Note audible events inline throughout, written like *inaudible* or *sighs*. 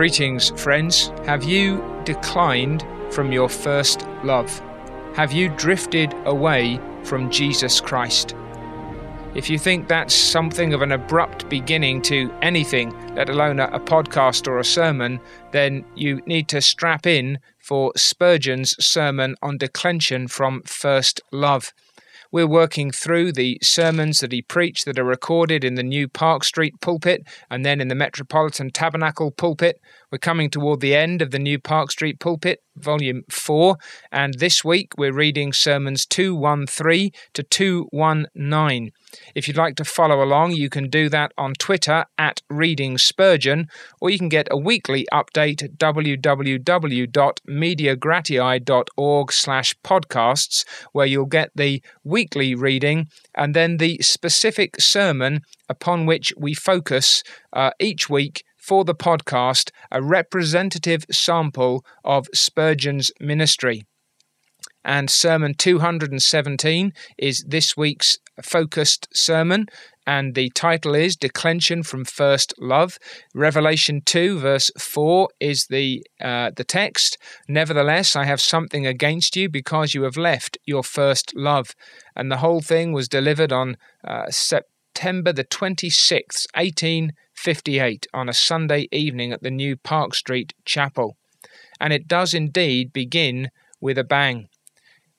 Greetings, friends. Have you declined from your first love? Have you drifted away from Jesus Christ? If you think that's something of an abrupt beginning to anything, let alone a, podcast or a sermon, then you need to strap in for Spurgeon's sermon on declension from first love. We're working through the sermons that he preached that are recorded in the new Park Street pulpit and then in the Metropolitan Tabernacle pulpit. We're coming toward the end of the new Park Street pulpit, volume 4, and this week we're reading sermons 213 to 219. If you'd like to follow along, you can do that on Twitter at Reading Spurgeon, or you can get a weekly update at www.mediagratiae.org slash podcasts, where you'll get the weekly reading and then the specific sermon upon which we focus uh, each week for the podcast, a representative sample of Spurgeon's ministry. And Sermon 217 is this week's focused sermon, and the title is Declension from First Love. Revelation 2, verse 4 is the, uh, the text. Nevertheless, I have something against you because you have left your first love. And the whole thing was delivered on uh, September the 26th, 1858, on a Sunday evening at the new Park Street Chapel. And it does indeed begin with a bang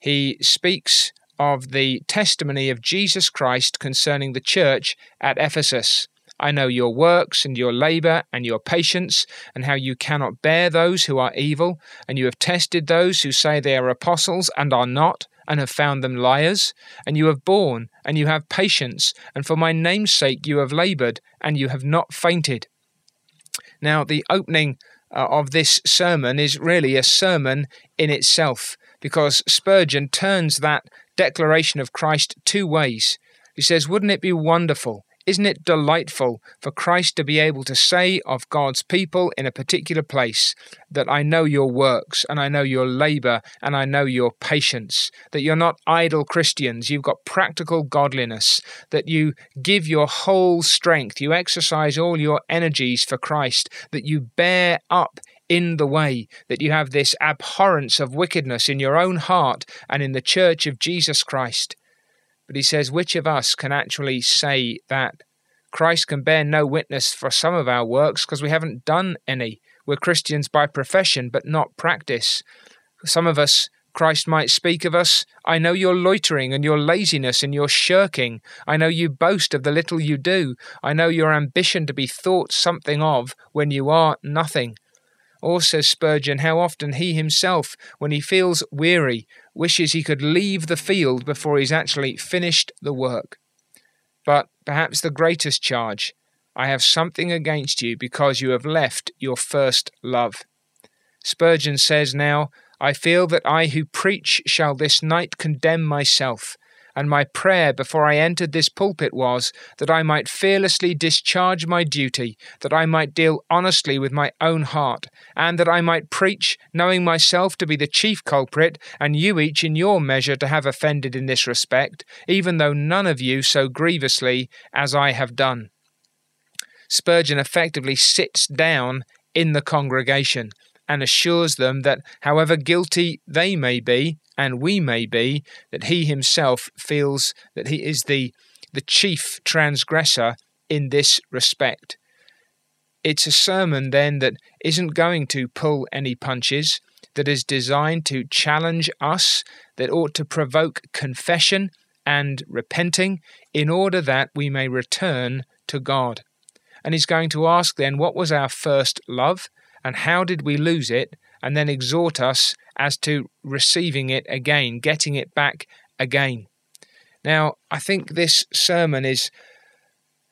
he speaks of the testimony of Jesus Christ concerning the church at Ephesus. I know your works and your labor and your patience, and how you cannot bear those who are evil, and you have tested those who say they are apostles and are not, and have found them liars, and you have borne, and you have patience, and for my name's sake you have labored, and you have not fainted. Now, the opening uh, of this sermon is really a sermon in itself because Spurgeon turns that declaration of Christ two ways. He says, Wouldn't it be wonderful? Isn't it delightful for Christ to be able to say of God's people in a particular place that I know your works and I know your labor and I know your patience, that you're not idle Christians, you've got practical godliness, that you give your whole strength, you exercise all your energies for Christ, that you bear up in the way, that you have this abhorrence of wickedness in your own heart and in the church of Jesus Christ. But he says, which of us can actually say that? Christ can bear no witness for some of our works because we haven't done any. We're Christians by profession, but not practice. Some of us, Christ might speak of us. I know your loitering and your laziness and your shirking. I know you boast of the little you do. I know your ambition to be thought something of when you are nothing. Or, says Spurgeon, how often he himself, when he feels weary, wishes he could leave the field before he's actually finished the work. But perhaps the greatest charge I have something against you because you have left your first love. Spurgeon says now, I feel that I who preach shall this night condemn myself, and my prayer before I entered this pulpit was that I might fearlessly discharge my duty, that I might deal honestly with my own heart, and that I might preach, knowing myself to be the chief culprit, and you each in your measure to have offended in this respect, even though none of you so grievously as I have done. Spurgeon effectively sits down in the congregation and assures them that however guilty they may be, and we may be, that he himself feels that he is the, the chief transgressor in this respect. It's a sermon then that isn't going to pull any punches, that is designed to challenge us, that ought to provoke confession and repenting in order that we may return to God. And he's going to ask then, what was our first love and how did we lose it? And then exhort us as to receiving it again, getting it back again. Now, I think this sermon is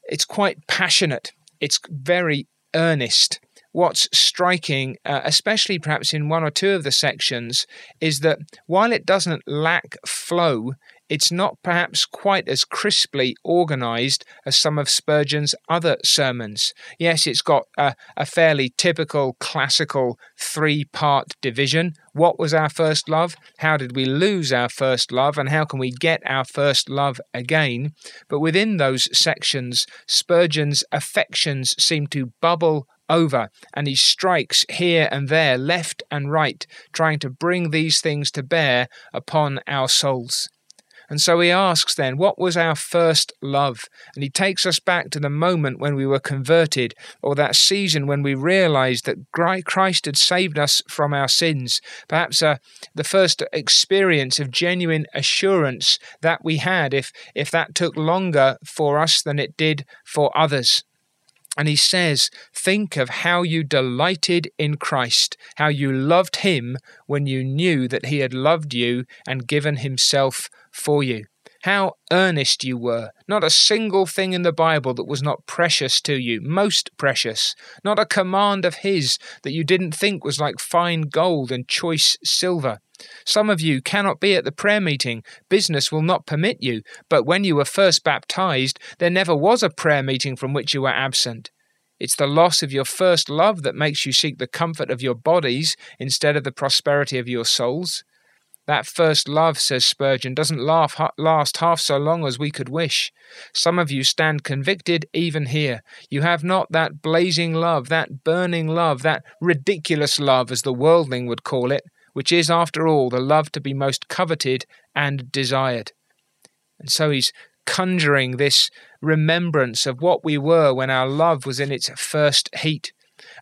it's quite passionate. It's very earnest. What's striking, uh, especially perhaps in one or two of the sections, is that while it doesn't lack flow, it's not perhaps quite as crisply organized as some of Spurgeon's other sermons. Yes, it's got a, a fairly typical classical three part division. What was our first love? How did we lose our first love? And how can we get our first love again? But within those sections, Spurgeon's affections seem to bubble over, and he strikes here and there, left and right, trying to bring these things to bear upon our souls. And so he asks then, what was our first love? And he takes us back to the moment when we were converted, or that season when we realized that Christ had saved us from our sins. Perhaps uh, the first experience of genuine assurance that we had, if, if that took longer for us than it did for others. And he says, Think of how you delighted in Christ, how you loved him when you knew that he had loved you and given himself for you. How earnest you were. Not a single thing in the Bible that was not precious to you, most precious. Not a command of His that you didn't think was like fine gold and choice silver. Some of you cannot be at the prayer meeting. Business will not permit you. But when you were first baptized, there never was a prayer meeting from which you were absent. It's the loss of your first love that makes you seek the comfort of your bodies instead of the prosperity of your souls. That first love, says Spurgeon, doesn't last half so long as we could wish. Some of you stand convicted even here. You have not that blazing love, that burning love, that ridiculous love, as the worldling would call it, which is, after all, the love to be most coveted and desired. And so he's conjuring this remembrance of what we were when our love was in its first heat,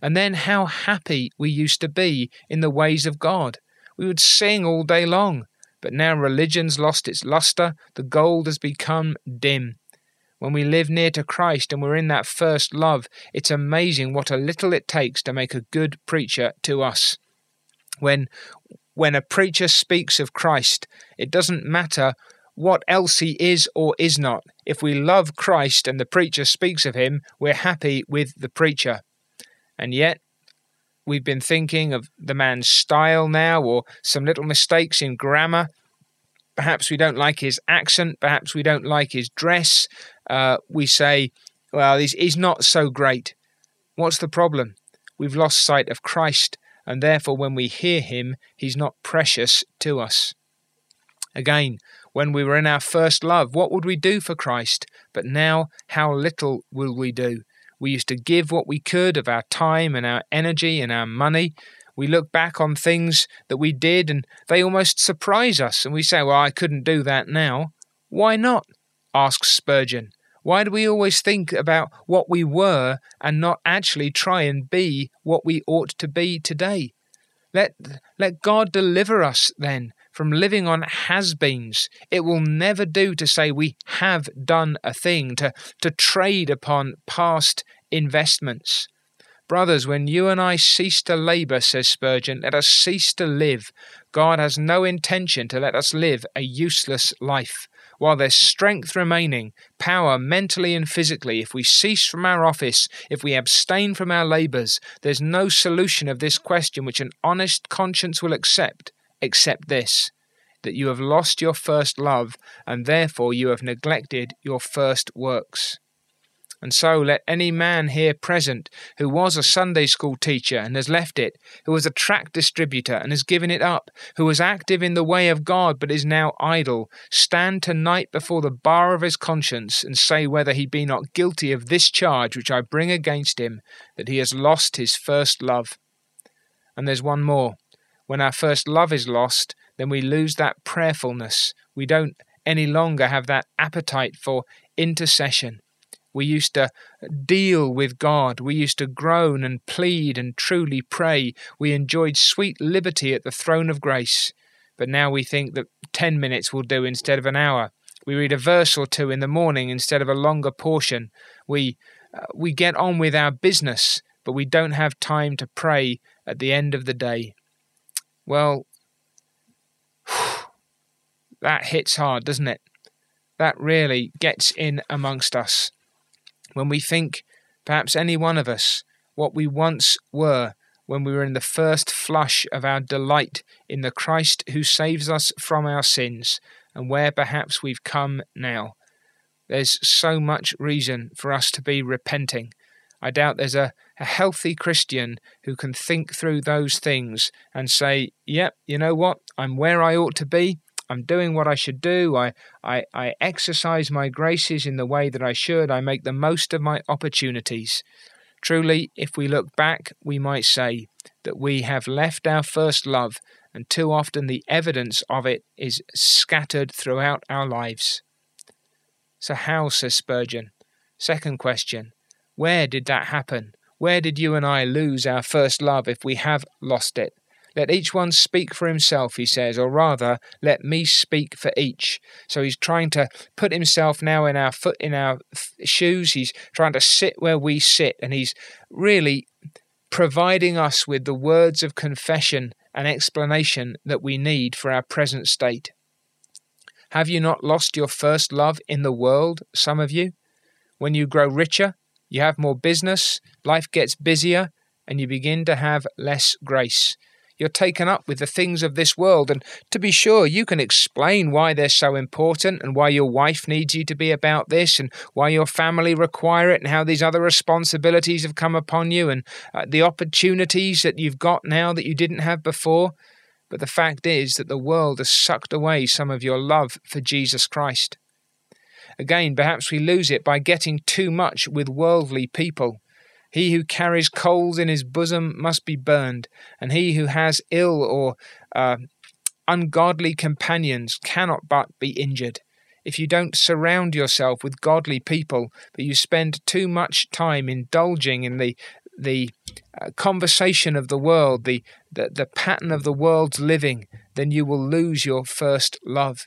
and then how happy we used to be in the ways of God we would sing all day long. But now religion's lost its lustre, the gold has become dim. When we live near to Christ and we're in that first love, it's amazing what a little it takes to make a good preacher to us. When when a preacher speaks of Christ, it doesn't matter what else he is or is not. If we love Christ and the preacher speaks of him, we're happy with the preacher. And yet, we've been thinking of the man's style now or some little mistakes in grammar. Perhaps we don't like his accent. Perhaps we don't like his dress. Uh, we say, well, he's, he's not so great. What's the problem? We've lost sight of Christ, and therefore, when we hear him, he's not precious to us. Again, when we were in our first love, what would we do for Christ? But now, how little will we do? We used to give what we could of our time and our energy and our money. We look back on things that we did and they almost surprise us, and we say, Well, I couldn't do that now. Why not? asks Spurgeon. Why do we always think about what we were and not actually try and be what we ought to be today? Let, let God deliver us then from living on has beens. It will never do to say we have done a thing, to, to trade upon past investments. Brothers, when you and I cease to labour, says Spurgeon, let us cease to live. God has no intention to let us live a useless life. While there's strength remaining, power mentally and physically, if we cease from our office, if we abstain from our labours, there's no solution of this question which an honest conscience will accept except this that you have lost your first love, and therefore you have neglected your first works. And so let any man here present who was a Sunday school teacher and has left it, who was a tract distributor and has given it up, who was active in the way of God but is now idle, stand tonight before the bar of his conscience and say whether he be not guilty of this charge which I bring against him, that he has lost his first love. And there's one more. When our first love is lost, then we lose that prayerfulness. We don't any longer have that appetite for intercession. We used to deal with God. We used to groan and plead and truly pray. We enjoyed sweet liberty at the throne of grace. But now we think that 10 minutes will do instead of an hour. We read a verse or two in the morning instead of a longer portion. We, uh, we get on with our business, but we don't have time to pray at the end of the day. Well, *sighs* that hits hard, doesn't it? That really gets in amongst us. When we think, perhaps any one of us, what we once were when we were in the first flush of our delight in the Christ who saves us from our sins, and where perhaps we've come now. There's so much reason for us to be repenting. I doubt there's a, a healthy Christian who can think through those things and say, Yep, you know what? I'm where I ought to be. I'm doing what I should do. I, I, I exercise my graces in the way that I should. I make the most of my opportunities. Truly, if we look back, we might say that we have left our first love, and too often the evidence of it is scattered throughout our lives. So, how, says Spurgeon? Second question Where did that happen? Where did you and I lose our first love if we have lost it? Let each one speak for himself, he says, or rather, let me speak for each. So he's trying to put himself now in our foot in our shoes. He's trying to sit where we sit, and he's really providing us with the words of confession and explanation that we need for our present state. Have you not lost your first love in the world, some of you? When you grow richer, you have more business, life gets busier, and you begin to have less grace. You're taken up with the things of this world, and to be sure, you can explain why they're so important and why your wife needs you to be about this and why your family require it and how these other responsibilities have come upon you and uh, the opportunities that you've got now that you didn't have before. But the fact is that the world has sucked away some of your love for Jesus Christ. Again, perhaps we lose it by getting too much with worldly people. He who carries coals in his bosom must be burned, and he who has ill or uh, ungodly companions cannot but be injured. If you don't surround yourself with godly people, but you spend too much time indulging in the the uh, conversation of the world, the, the the pattern of the world's living, then you will lose your first love.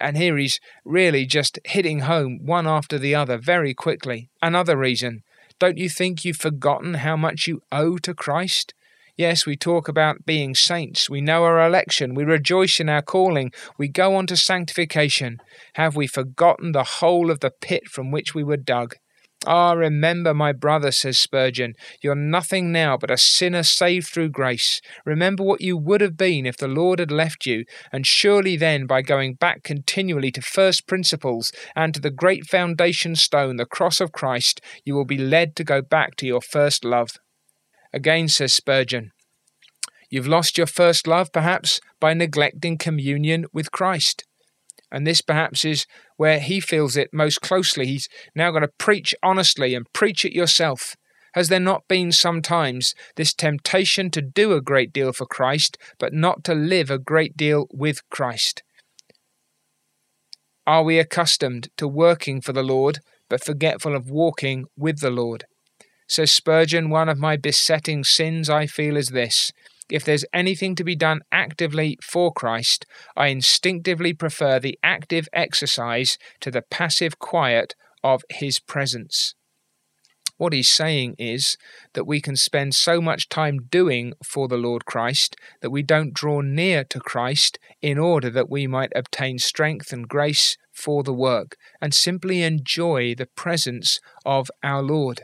And here he's really just hitting home one after the other very quickly. Another reason don't you think you've forgotten how much you owe to Christ? Yes, we talk about being saints. We know our election. We rejoice in our calling. We go on to sanctification. Have we forgotten the whole of the pit from which we were dug? Ah, remember, my brother, says Spurgeon, you're nothing now but a sinner saved through grace. Remember what you would have been if the Lord had left you, and surely then, by going back continually to first principles and to the great foundation stone, the cross of Christ, you will be led to go back to your first love. Again, says Spurgeon, you've lost your first love, perhaps, by neglecting communion with Christ. And this perhaps is where he feels it most closely. He's now going to preach honestly and preach it yourself. Has there not been sometimes this temptation to do a great deal for Christ, but not to live a great deal with Christ? Are we accustomed to working for the Lord, but forgetful of walking with the Lord? Says Spurgeon, one of my besetting sins I feel is this if there's anything to be done actively for Christ, I instinctively prefer the active exercise to the passive quiet of His presence. What he's saying is that we can spend so much time doing for the Lord Christ that we don't draw near to Christ in order that we might obtain strength and grace for the work and simply enjoy the presence of our Lord.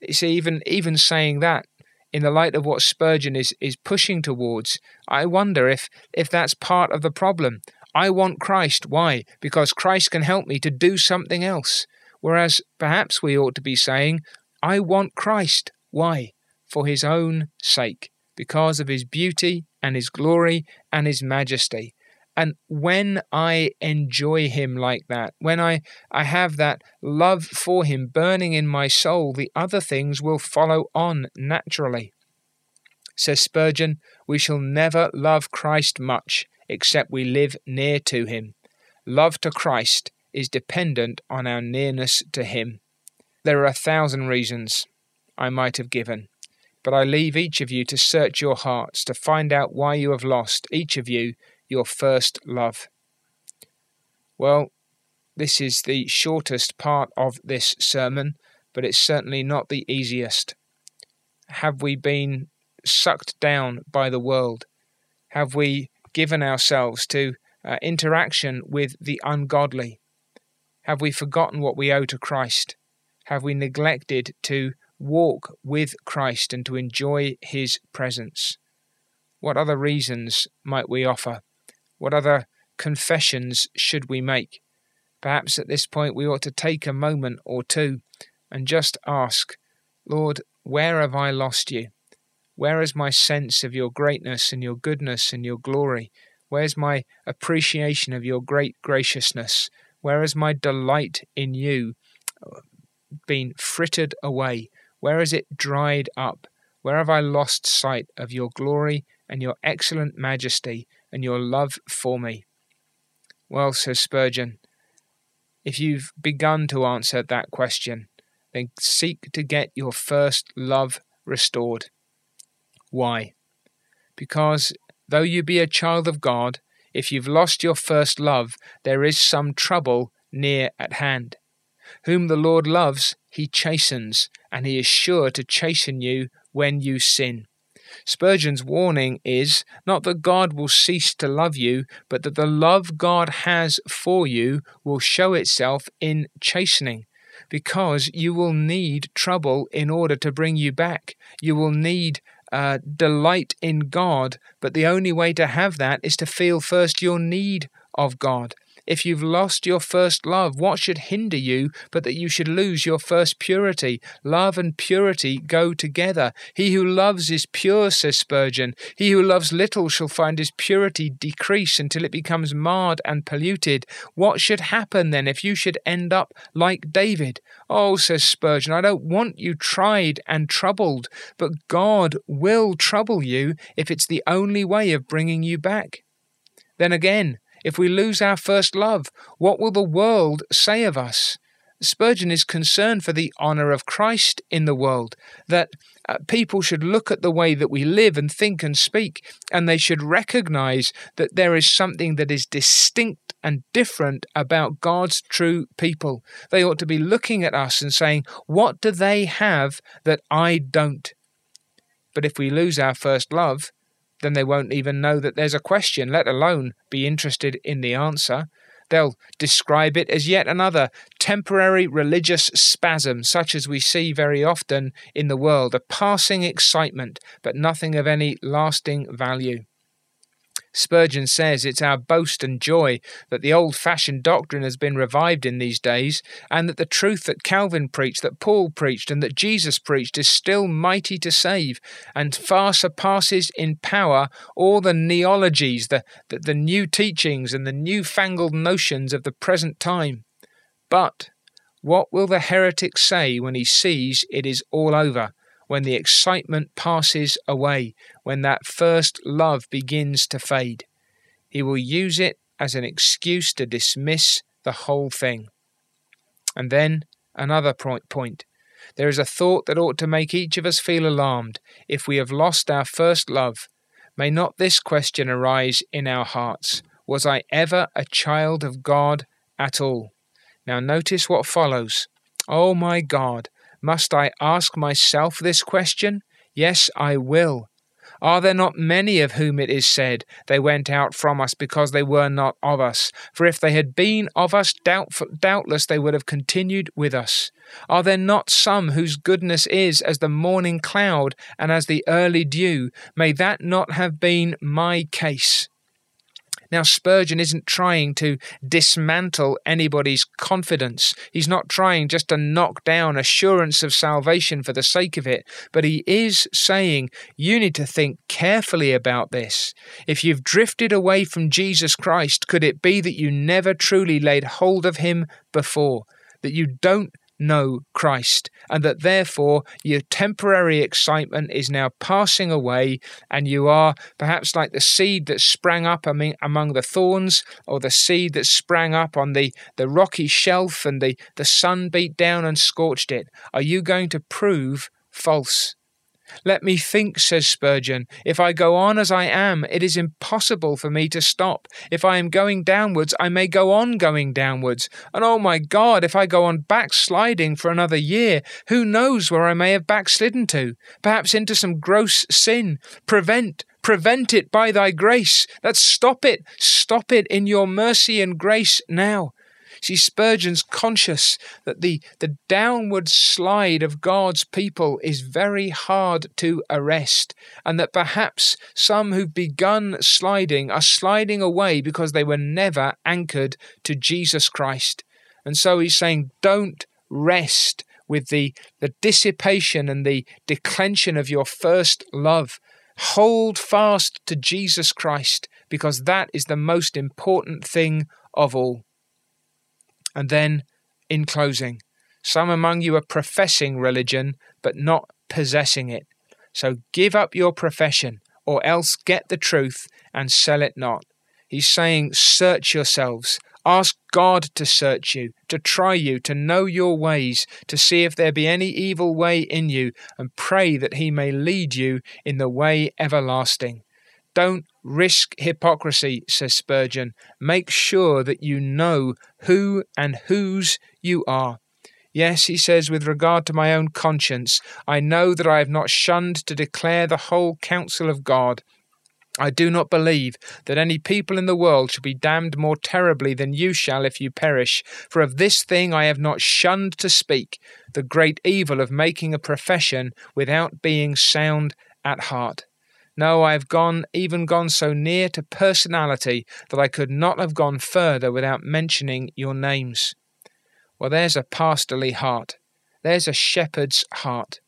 You see, even even saying that in the light of what Spurgeon is, is pushing towards, I wonder if, if that's part of the problem. I want Christ. Why? Because Christ can help me to do something else. Whereas perhaps we ought to be saying, I want Christ. Why? For his own sake, because of his beauty and his glory and his majesty. And when I enjoy him like that, when I, I have that love for him burning in my soul, the other things will follow on naturally. Says Spurgeon, we shall never love Christ much except we live near to him. Love to Christ is dependent on our nearness to him. There are a thousand reasons I might have given, but I leave each of you to search your hearts to find out why you have lost, each of you, your first love. Well, this is the shortest part of this sermon, but it's certainly not the easiest. Have we been sucked down by the world? Have we given ourselves to uh, interaction with the ungodly? Have we forgotten what we owe to Christ? Have we neglected to walk with Christ and to enjoy his presence? What other reasons might we offer? What other confessions should we make? Perhaps at this point we ought to take a moment or two and just ask, Lord, where have I lost you? Where is my sense of your greatness and your goodness and your glory? Where's my appreciation of your great graciousness? Where has my delight in you uh, been frittered away? Where is it dried up? Where have I lost sight of your glory and your excellent majesty and your love for me? Well, says Spurgeon, if you've begun to answer that question, then seek to get your first love restored. Why? Because though you be a child of God, if you've lost your first love, there is some trouble near at hand. Whom the Lord loves, he chastens, and he is sure to chasten you when you sin. Spurgeon's warning is not that God will cease to love you, but that the love God has for you will show itself in chastening. Because you will need trouble in order to bring you back. You will need uh, delight in God, but the only way to have that is to feel first your need of God. If you've lost your first love, what should hinder you but that you should lose your first purity? Love and purity go together. He who loves is pure, says Spurgeon. He who loves little shall find his purity decrease until it becomes marred and polluted. What should happen then if you should end up like David? Oh, says Spurgeon, I don't want you tried and troubled, but God will trouble you if it's the only way of bringing you back. Then again, if we lose our first love, what will the world say of us? Spurgeon is concerned for the honour of Christ in the world, that uh, people should look at the way that we live and think and speak, and they should recognize that there is something that is distinct and different about God's true people. They ought to be looking at us and saying, What do they have that I don't? But if we lose our first love, then they won't even know that there's a question, let alone be interested in the answer. They'll describe it as yet another temporary religious spasm, such as we see very often in the world, a passing excitement, but nothing of any lasting value. Spurgeon says it's our boast and joy that the old fashioned doctrine has been revived in these days, and that the truth that Calvin preached, that Paul preached, and that Jesus preached is still mighty to save, and far surpasses in power all the neologies, the, the, the new teachings, and the new-fangled notions of the present time. But what will the heretic say when he sees it is all over? When the excitement passes away, when that first love begins to fade. He will use it as an excuse to dismiss the whole thing. And then another point. There is a thought that ought to make each of us feel alarmed if we have lost our first love. May not this question arise in our hearts Was I ever a child of God at all? Now, notice what follows. Oh my God, must I ask myself this question? Yes, I will. Are there not many of whom it is said, They went out from us because they were not of us? For if they had been of us, doubtless they would have continued with us. Are there not some whose goodness is as the morning cloud and as the early dew? May that not have been my case? Now, Spurgeon isn't trying to dismantle anybody's confidence. He's not trying just to knock down assurance of salvation for the sake of it, but he is saying you need to think carefully about this. If you've drifted away from Jesus Christ, could it be that you never truly laid hold of him before? That you don't know Christ, and that therefore your temporary excitement is now passing away, and you are perhaps like the seed that sprang up among the thorns, or the seed that sprang up on the, the rocky shelf and the, the sun beat down and scorched it. Are you going to prove false? Let me think, says Spurgeon. If I go on as I am, it is impossible for me to stop. If I am going downwards, I may go on going downwards. And oh my God, if I go on backsliding for another year, who knows where I may have backslidden to? Perhaps into some gross sin. Prevent, prevent it by thy grace. Let's stop it. Stop it in your mercy and grace now. See, Spurgeon's conscious that the, the downward slide of God's people is very hard to arrest, and that perhaps some who've begun sliding are sliding away because they were never anchored to Jesus Christ. And so he's saying, don't rest with the, the dissipation and the declension of your first love. Hold fast to Jesus Christ because that is the most important thing of all. And then, in closing, Some among you are professing religion, but not possessing it. So give up your profession, or else get the truth and sell it not. He's saying, Search yourselves. Ask God to search you, to try you, to know your ways, to see if there be any evil way in you, and pray that He may lead you in the way everlasting. Don't risk hypocrisy, says Spurgeon. Make sure that you know who and whose you are. Yes, he says, with regard to my own conscience, I know that I have not shunned to declare the whole counsel of God. I do not believe that any people in the world shall be damned more terribly than you shall if you perish. For of this thing I have not shunned to speak, the great evil of making a profession without being sound at heart. No, I have gone, even gone so near to personality that I could not have gone further without mentioning your names. Well, there's a pastorly heart. There's a shepherd's heart.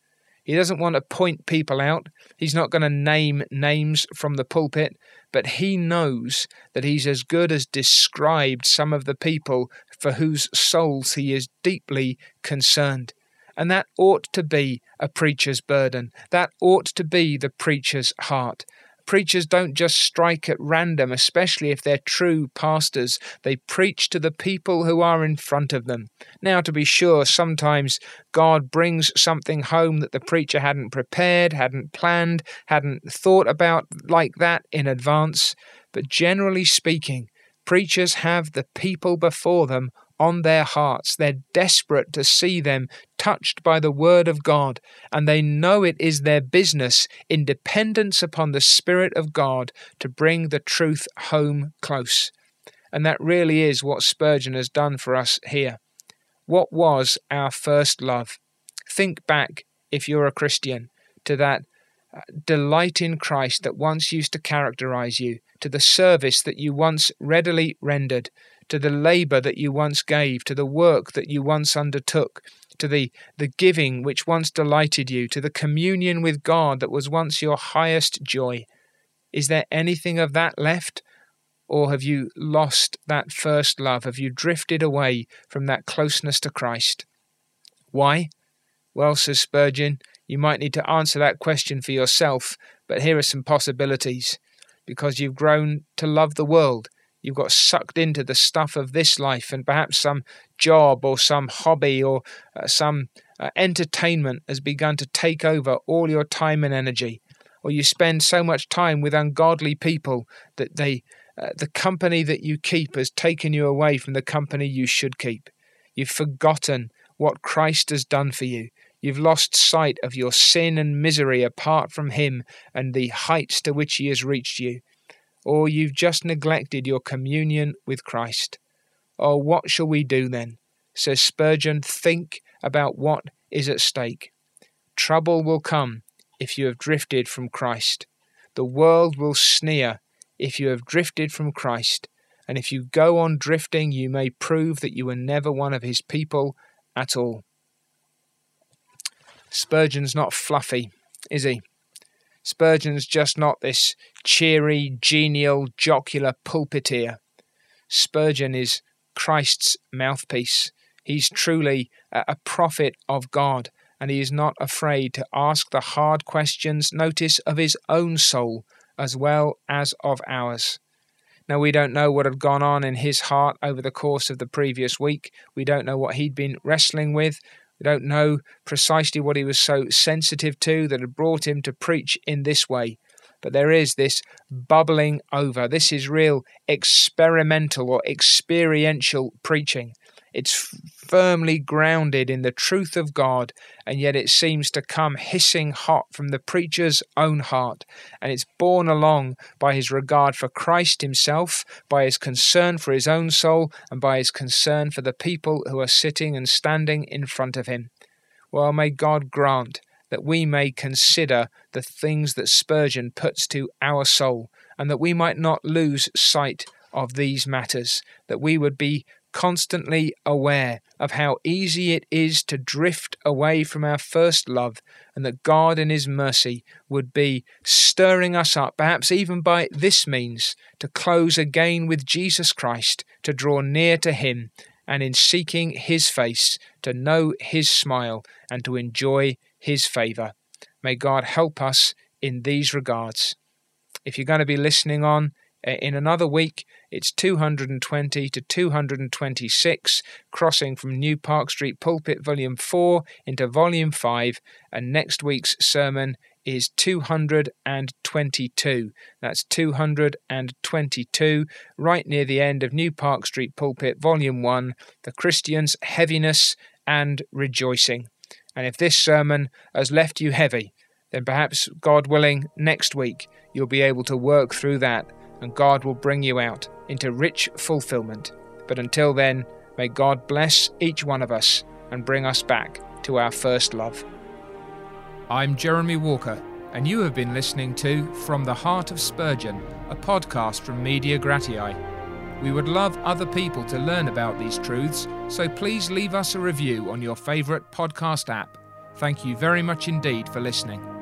He doesn't want to point people out. He's not going to name names from the pulpit, but he knows that he's as good as described some of the people for whose souls he is deeply concerned. And that ought to be a preacher's burden. That ought to be the preacher's heart. Preachers don't just strike at random, especially if they're true pastors. They preach to the people who are in front of them. Now, to be sure, sometimes God brings something home that the preacher hadn't prepared, hadn't planned, hadn't thought about like that in advance. But generally speaking, preachers have the people before them on their hearts. They're desperate to see them touched by the Word of God, and they know it is their business, in dependence upon the Spirit of God, to bring the truth home close. And that really is what Spurgeon has done for us here. What was our first love? Think back, if you're a Christian, to that uh, delight in Christ that once used to characterize you, to the service that you once readily rendered, to the labour that you once gave, to the work that you once undertook, to the, the giving which once delighted you, to the communion with God that was once your highest joy. Is there anything of that left? Or have you lost that first love? Have you drifted away from that closeness to Christ? Why? Well, says Spurgeon, you might need to answer that question for yourself, but here are some possibilities. Because you've grown to love the world You've got sucked into the stuff of this life, and perhaps some job or some hobby or uh, some uh, entertainment has begun to take over all your time and energy. Or you spend so much time with ungodly people that they, uh, the company that you keep has taken you away from the company you should keep. You've forgotten what Christ has done for you. You've lost sight of your sin and misery apart from Him and the heights to which He has reached you or you've just neglected your communion with Christ. Oh, what shall we do then? Says Spurgeon, think about what is at stake. Trouble will come if you have drifted from Christ. The world will sneer if you have drifted from Christ. And if you go on drifting, you may prove that you were never one of his people at all. Spurgeon's not fluffy, is he? Spurgeon's just not this cheery, genial, jocular pulpiteer. Spurgeon is Christ's mouthpiece. He's truly a prophet of God, and he is not afraid to ask the hard questions, notice, of his own soul as well as of ours. Now, we don't know what had gone on in his heart over the course of the previous week. We don't know what he'd been wrestling with. We don't know precisely what he was so sensitive to that had brought him to preach in this way. But there is this bubbling over. This is real experimental or experiential preaching. It's firmly grounded in the truth of God, and yet it seems to come hissing hot from the preacher's own heart. And it's borne along by his regard for Christ himself, by his concern for his own soul, and by his concern for the people who are sitting and standing in front of him. Well, may God grant that we may consider the things that Spurgeon puts to our soul, and that we might not lose sight of these matters, that we would be constantly aware of how easy it is to drift away from our first love, and that God in His mercy would be stirring us up, perhaps even by this means, to close again with Jesus Christ, to draw near to Him, and in seeking His face, to know His smile, and to enjoy His favour. May God help us in these regards. If you're going to be listening on uh, in another week, it's 220 to 226, crossing from New Park Street Pulpit Volume 4 into Volume 5, and next week's sermon is 222. That's 222, right near the end of New Park Street Pulpit, Volume 1, The Christian's Heaviness and Rejoicing. And if this sermon has left you heavy, then perhaps, God willing, next week you'll be able to work through that and God will bring you out into rich fulfillment. But until then, may God bless each one of us and bring us back to our first love. I'm Jeremy Walker, and you have been listening to From the Heart of Spurgeon, a podcast from Media Gratiae. We would love other people to learn about these truths, so please leave us a review on your favourite podcast app. Thank you very much indeed for listening.